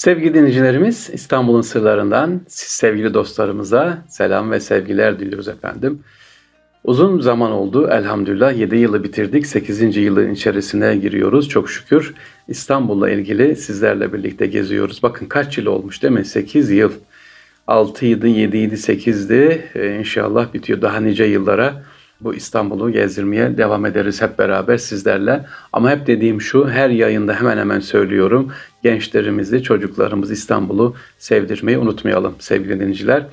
Sevgili dinleyicilerimiz İstanbul'un sırlarından siz sevgili dostlarımıza selam ve sevgiler diliyoruz efendim. Uzun zaman oldu elhamdülillah 7 yılı bitirdik 8. yılın içerisine giriyoruz çok şükür. İstanbul'la ilgili sizlerle birlikte geziyoruz. Bakın kaç yıl olmuş değil mi? 8 yıl. 6 ydı, 7 ydi, 8'di. Ee, inşallah bitiyor daha nice yıllara bu İstanbul'u gezdirmeye devam ederiz hep beraber sizlerle. Ama hep dediğim şu, her yayında hemen hemen söylüyorum. Gençlerimizi, çocuklarımız İstanbul'u sevdirmeyi unutmayalım sevgili dinleyiciler.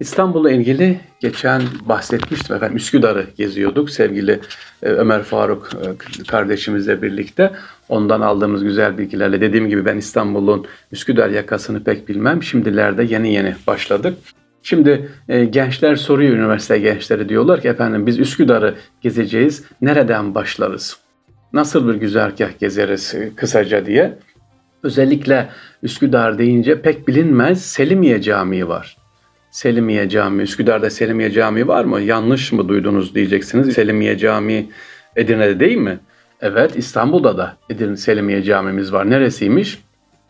İstanbul'la ilgili geçen bahsetmiştim efendim. Üsküdar'ı geziyorduk sevgili e, Ömer Faruk e, kardeşimizle birlikte. Ondan aldığımız güzel bilgilerle dediğim gibi ben İstanbul'un Üsküdar yakasını pek bilmem. Şimdilerde yeni yeni başladık. Şimdi e, gençler soruyor üniversite gençleri diyorlar ki efendim biz Üsküdar'ı gezeceğiz. Nereden başlarız? Nasıl bir güzergah gezeriz e, kısaca diye. Özellikle Üsküdar deyince pek bilinmez Selimiye Camii var. Selimiye Camii, Üsküdar'da Selimiye Camii var mı? Yanlış mı duydunuz diyeceksiniz. Selimiye Camii Edirne'de değil mi? Evet İstanbul'da da Edirne Selimiye Camimiz var. Neresiymiş?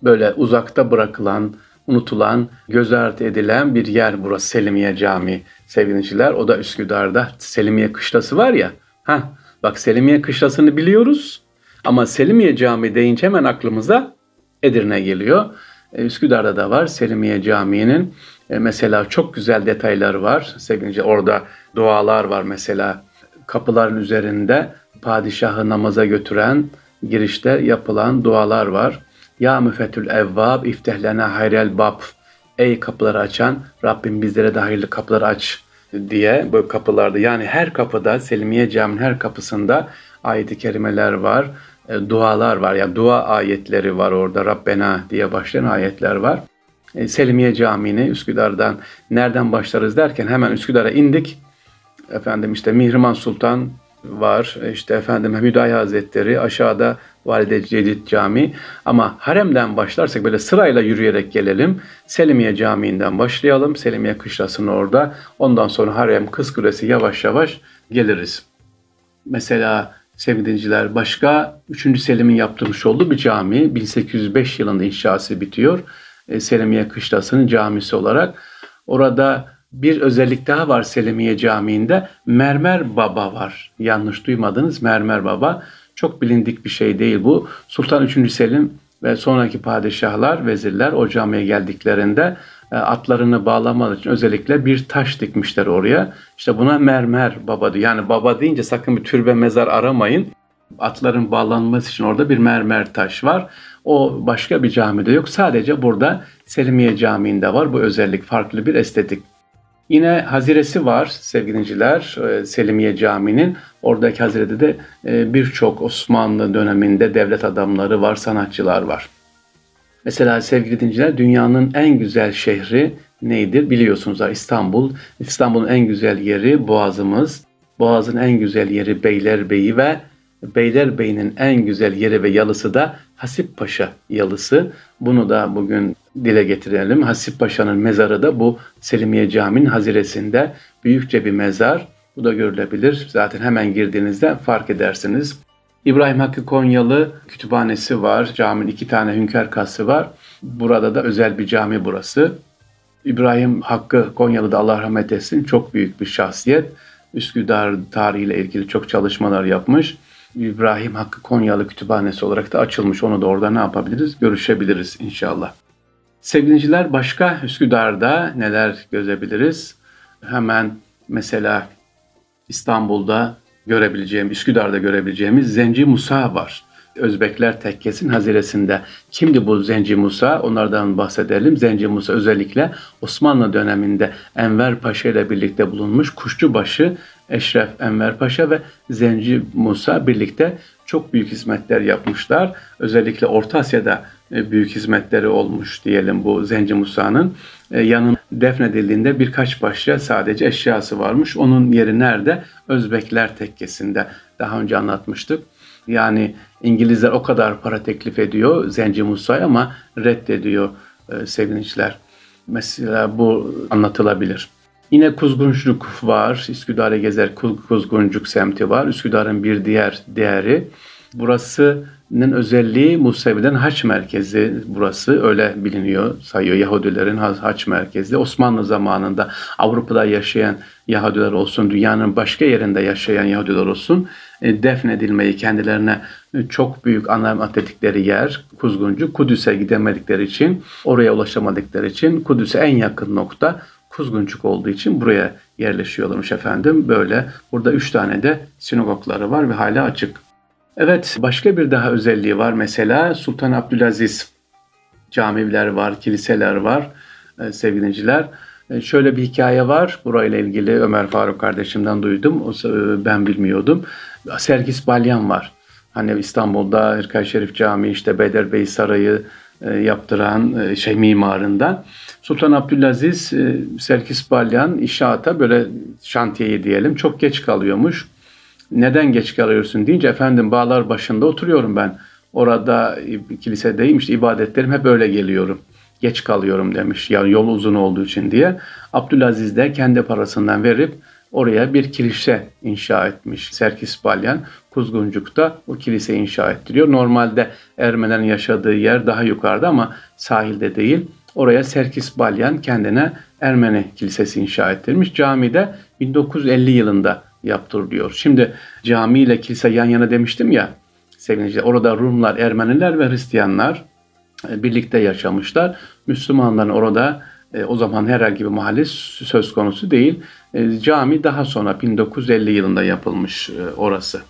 Böyle uzakta bırakılan, unutulan, göz ardı edilen bir yer burası Selimiye Camii sevgiliciler. O da Üsküdar'da Selimiye Kışlası var ya. Ha, bak Selimiye Kışlası'nı biliyoruz ama Selimiye Camii deyince hemen aklımıza Edirne geliyor. E, Üsküdar'da da var Selimiye Camii'nin e, mesela çok güzel detayları var. Sevgili orada dualar var mesela kapıların üzerinde padişahı namaza götüren girişte yapılan dualar var. Ya müfetül evvab iftehlena hayrel bab. Ey kapıları açan Rabbim bizlere de hayırlı kapıları aç diye bu kapılarda yani her kapıda Selimiye Camii'nin her kapısında ayet-i kerimeler var, e, dualar var. Ya yani dua ayetleri var orada Rabbena diye başlayan ayetler var. E, Selimiye Camii'ni Üsküdar'dan nereden başlarız derken hemen Üsküdar'a indik. Efendim işte Mihrimah Sultan var. İşte efendim Hüdayi Hazretleri aşağıda Valide Cedid Camii. Ama haremden başlarsak böyle sırayla yürüyerek gelelim. Selimiye Camii'nden başlayalım. Selimiye Kışlası'nın orada. Ondan sonra harem Kız Kulesi yavaş yavaş geliriz. Mesela sevgili başka 3. Selim'in yaptırmış olduğu bir cami 1805 yılında inşası bitiyor. E, Selimiye Kışlası'nın camisi olarak. Orada bir özellik daha var Selimiye Camii'nde. Mermer Baba var. Yanlış duymadınız Mermer Baba. Çok bilindik bir şey değil bu. Sultan 3. Selim ve sonraki padişahlar, vezirler o camiye geldiklerinde e, atlarını bağlamak için özellikle bir taş dikmişler oraya. İşte buna mermer baba diyor. Yani baba deyince sakın bir türbe mezar aramayın. Atların bağlanması için orada bir mermer taş var. O başka bir camide yok. Sadece burada Selimiye Camii'nde var bu özellik. Farklı bir estetik. Yine haziresi var sevgiliciler e, Selimiye Camii'nin. Oradaki hazirede de e, birçok Osmanlı döneminde devlet adamları var, sanatçılar var. Mesela sevgili dinciler dünyanın en güzel şehri neydir? Biliyorsunuz İstanbul. İstanbul'un en güzel yeri Boğazımız. Boğaz'ın en güzel yeri Beylerbeyi ve Beylerbeyi'nin en güzel yeri ve yalısı da Hasip Paşa yalısı. Bunu da bugün dile getirelim. Hasip Paşa'nın mezarı da bu Selimiye Camii'nin haziresinde büyükçe bir mezar. Bu da görülebilir. Zaten hemen girdiğinizde fark edersiniz. İbrahim Hakkı Konyalı kütüphanesi var. Caminin iki tane hünkâr kası var. Burada da özel bir cami burası. İbrahim Hakkı Konyalı da Allah rahmet etsin çok büyük bir şahsiyet. Üsküdar tarihiyle ilgili çok çalışmalar yapmış. İbrahim Hakkı Konyalı Kütüphanesi olarak da açılmış. Onu da orada ne yapabiliriz? Görüşebiliriz inşallah. Sevgiliciler başka Üsküdar'da neler görebiliriz? Hemen mesela İstanbul'da görebileceğim, Üsküdar'da görebileceğimiz Zenci Musa var. Özbekler tekkesin haziresinde. Kimdi bu Zenci Musa? Onlardan bahsedelim. Zenci Musa özellikle Osmanlı döneminde Enver Paşa ile birlikte bulunmuş Kuşçubaşı Eşref Enver Paşa ve Zenci Musa birlikte çok büyük hizmetler yapmışlar. Özellikle Orta Asya'da e, büyük hizmetleri olmuş diyelim bu Zenci Musa'nın. E, yanın defnedildiğinde birkaç başça sadece eşyası varmış. Onun yeri nerede? Özbekler tekkesinde. Daha önce anlatmıştık. Yani İngilizler o kadar para teklif ediyor Zenci Musa'ya ama reddediyor e, sevgiliciler. Mesela bu anlatılabilir. Yine Kuzguncuk var. Üsküdar'ı gezer Kuzguncuk semti var. Üsküdar'ın bir diğer değeri Burasının özelliği Musevi'den haç merkezi burası öyle biliniyor sayıyor Yahudilerin haç merkezi. Osmanlı zamanında Avrupa'da yaşayan Yahudiler olsun dünyanın başka yerinde yaşayan Yahudiler olsun e, defnedilmeyi kendilerine çok büyük anlam atletikleri yer Kuzguncu Kudüs'e gidemedikleri için oraya ulaşamadıkları için Kudüs'e en yakın nokta Kuzguncuk olduğu için buraya yerleşiyorlarmış efendim. Böyle burada üç tane de sinagogları var ve hala açık. Evet başka bir daha özelliği var. Mesela Sultan Abdülaziz camiler var, kiliseler var e, sevgiliciler. E, şöyle bir hikaye var. Burayla ilgili Ömer Faruk kardeşimden duydum. E, ben bilmiyordum. Sergis Balyan var. Hani İstanbul'da Hırkay Şerif Camii işte Beylerbeyi Sarayı yaptıran şey mimarından. Sultan Abdülaziz e, Serkis Balyan inşaata böyle şantiyeyi diyelim çok geç kalıyormuş. Neden geç kalıyorsun deyince efendim bağlar başında oturuyorum ben. Orada kilisedeyim işte ibadetlerim hep öyle geliyorum. Geç kalıyorum demiş. Yani yol uzun olduğu için diye. Abdülaziz de kendi parasından verip oraya bir kilise inşa etmiş. Serkis Balyan Kuzguncuk'ta o kilise inşa ettiriyor. Normalde Ermenilerin yaşadığı yer daha yukarıda ama sahilde değil. Oraya Serkis Balyan kendine Ermeni kilisesi inşa ettirmiş. Camide 1950 yılında yaptırılıyor. Şimdi cami ile kilise yan yana demiştim ya sevgili Orada Rumlar, Ermeniler ve Hristiyanlar e, birlikte yaşamışlar. Müslümanların orada e, o zaman herhangi bir mahalle söz konusu değil. E, cami daha sonra 1950 yılında yapılmış orası.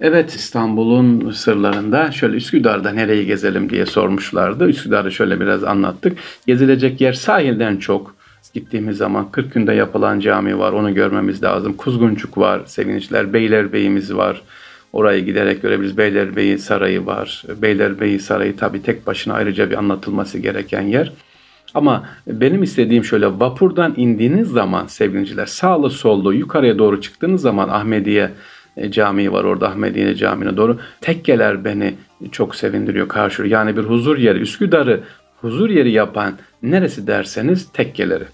Evet İstanbul'un sırlarında şöyle Üsküdar'da nereyi gezelim diye sormuşlardı. Üsküdar'ı şöyle biraz anlattık. Gezilecek yer sahilden çok. Gittiğimiz zaman 40 günde yapılan cami var onu görmemiz lazım. Kuzguncuk var sevinçler. Beylerbeyi'miz var. Oraya giderek görebiliriz. Beylerbeyi Sarayı var. Beylerbeyi Sarayı tabii tek başına ayrıca bir anlatılması gereken yer. Ama benim istediğim şöyle vapurdan indiğiniz zaman sevgiliciler sağlı sollu yukarıya doğru çıktığınız zaman Ahmediye Camii var orada Ahmediye Camii'ne doğru. Tekkeler beni çok sevindiriyor karşı. Yani bir huzur yeri Üsküdar'ı huzur yeri yapan neresi derseniz tekkeleri.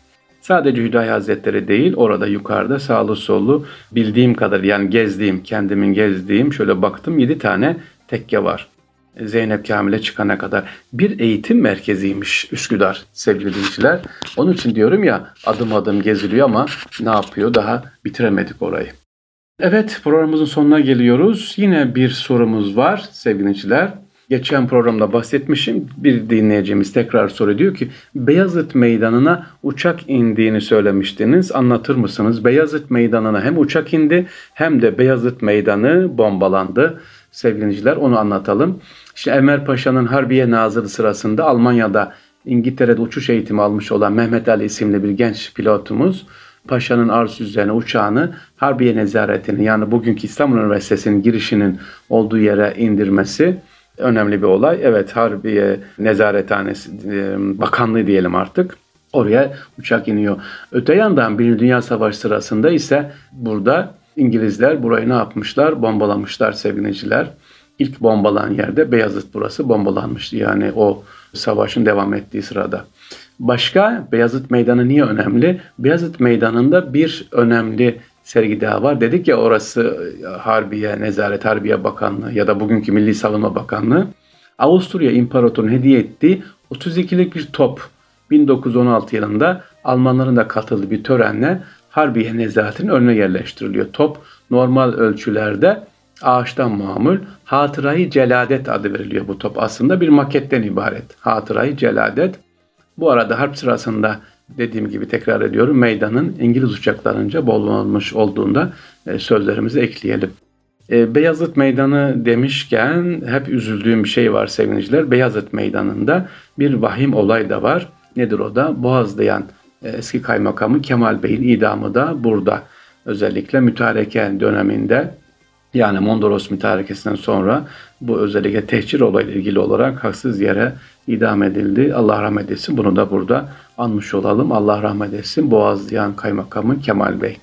Sadece Hüdayi Hazretleri değil orada yukarıda sağlı sollu bildiğim kadar yani gezdiğim kendimin gezdiğim şöyle baktım 7 tane tekke var. Zeynep Kamil'e çıkana kadar bir eğitim merkeziymiş Üsküdar sevgili dinleyiciler. Onun için diyorum ya adım adım geziliyor ama ne yapıyor daha bitiremedik orayı. Evet programımızın sonuna geliyoruz. Yine bir sorumuz var sevgili dinleyiciler. Geçen programda bahsetmişim. Bir dinleyicimiz tekrar soruyor. Diyor ki Beyazıt Meydanı'na uçak indiğini söylemiştiniz. Anlatır mısınız? Beyazıt Meydanı'na hem uçak indi hem de Beyazıt Meydanı bombalandı. Sevgili onu anlatalım. İşte Enver Paşa'nın Harbiye Nazırı sırasında Almanya'da İngiltere'de uçuş eğitimi almış olan Mehmet Ali isimli bir genç pilotumuz Paşa'nın arzu üzerine uçağını Harbiye Nezaretini yani bugünkü İstanbul Üniversitesi'nin girişinin olduğu yere indirmesi önemli bir olay. Evet Harbiye Nezarethanesi Bakanlığı diyelim artık. Oraya uçak iniyor. Öte yandan Birinci Dünya Savaşı sırasında ise burada İngilizler burayı ne yapmışlar? Bombalamışlar sevgiliciler. İlk bombalanan yerde Beyazıt burası bombalanmıştı. Yani o savaşın devam ettiği sırada. Başka Beyazıt Meydanı niye önemli? Beyazıt Meydanı'nda bir önemli sergi daha var. Dedik ya orası Harbiye, Nezaret Harbiye Bakanlığı ya da bugünkü Milli Savunma Bakanlığı. Avusturya İmparatorluğu'nun hediye ettiği 32'lik bir top 1916 yılında Almanların da katıldığı bir törenle Harbiye Nezaret'in önüne yerleştiriliyor. Top normal ölçülerde ağaçtan mamul Hatırayı Celadet adı veriliyor bu top. Aslında bir maketten ibaret. Hatırayı Celadet. Bu arada harp sırasında dediğim gibi tekrar ediyorum meydanın İngiliz uçaklarınca bollanmış olduğunda e, sözlerimizi ekleyelim. E, Beyazıt Meydanı demişken hep üzüldüğüm bir şey var sevgiliciler. Beyazıt Meydanı'nda bir vahim olay da var. Nedir o da? Boğazlayan e, eski kaymakamı Kemal Bey'in idamı da burada. Özellikle mütareke döneminde yani Mondros mütarekesinden sonra bu özellikle tehcir olayla ilgili olarak haksız yere idam edildi. Allah rahmet etsin. Bunu da burada anmış olalım. Allah rahmet etsin. Boğazlayan Kaymakamı Kemal Bey.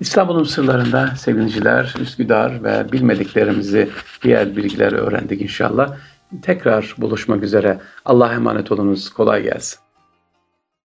İstanbul'un sırlarında sevgiliciler, Üsküdar ve bilmediklerimizi, diğer bilgileri öğrendik inşallah. Tekrar buluşmak üzere. Allah'a emanet olunuz. Kolay gelsin.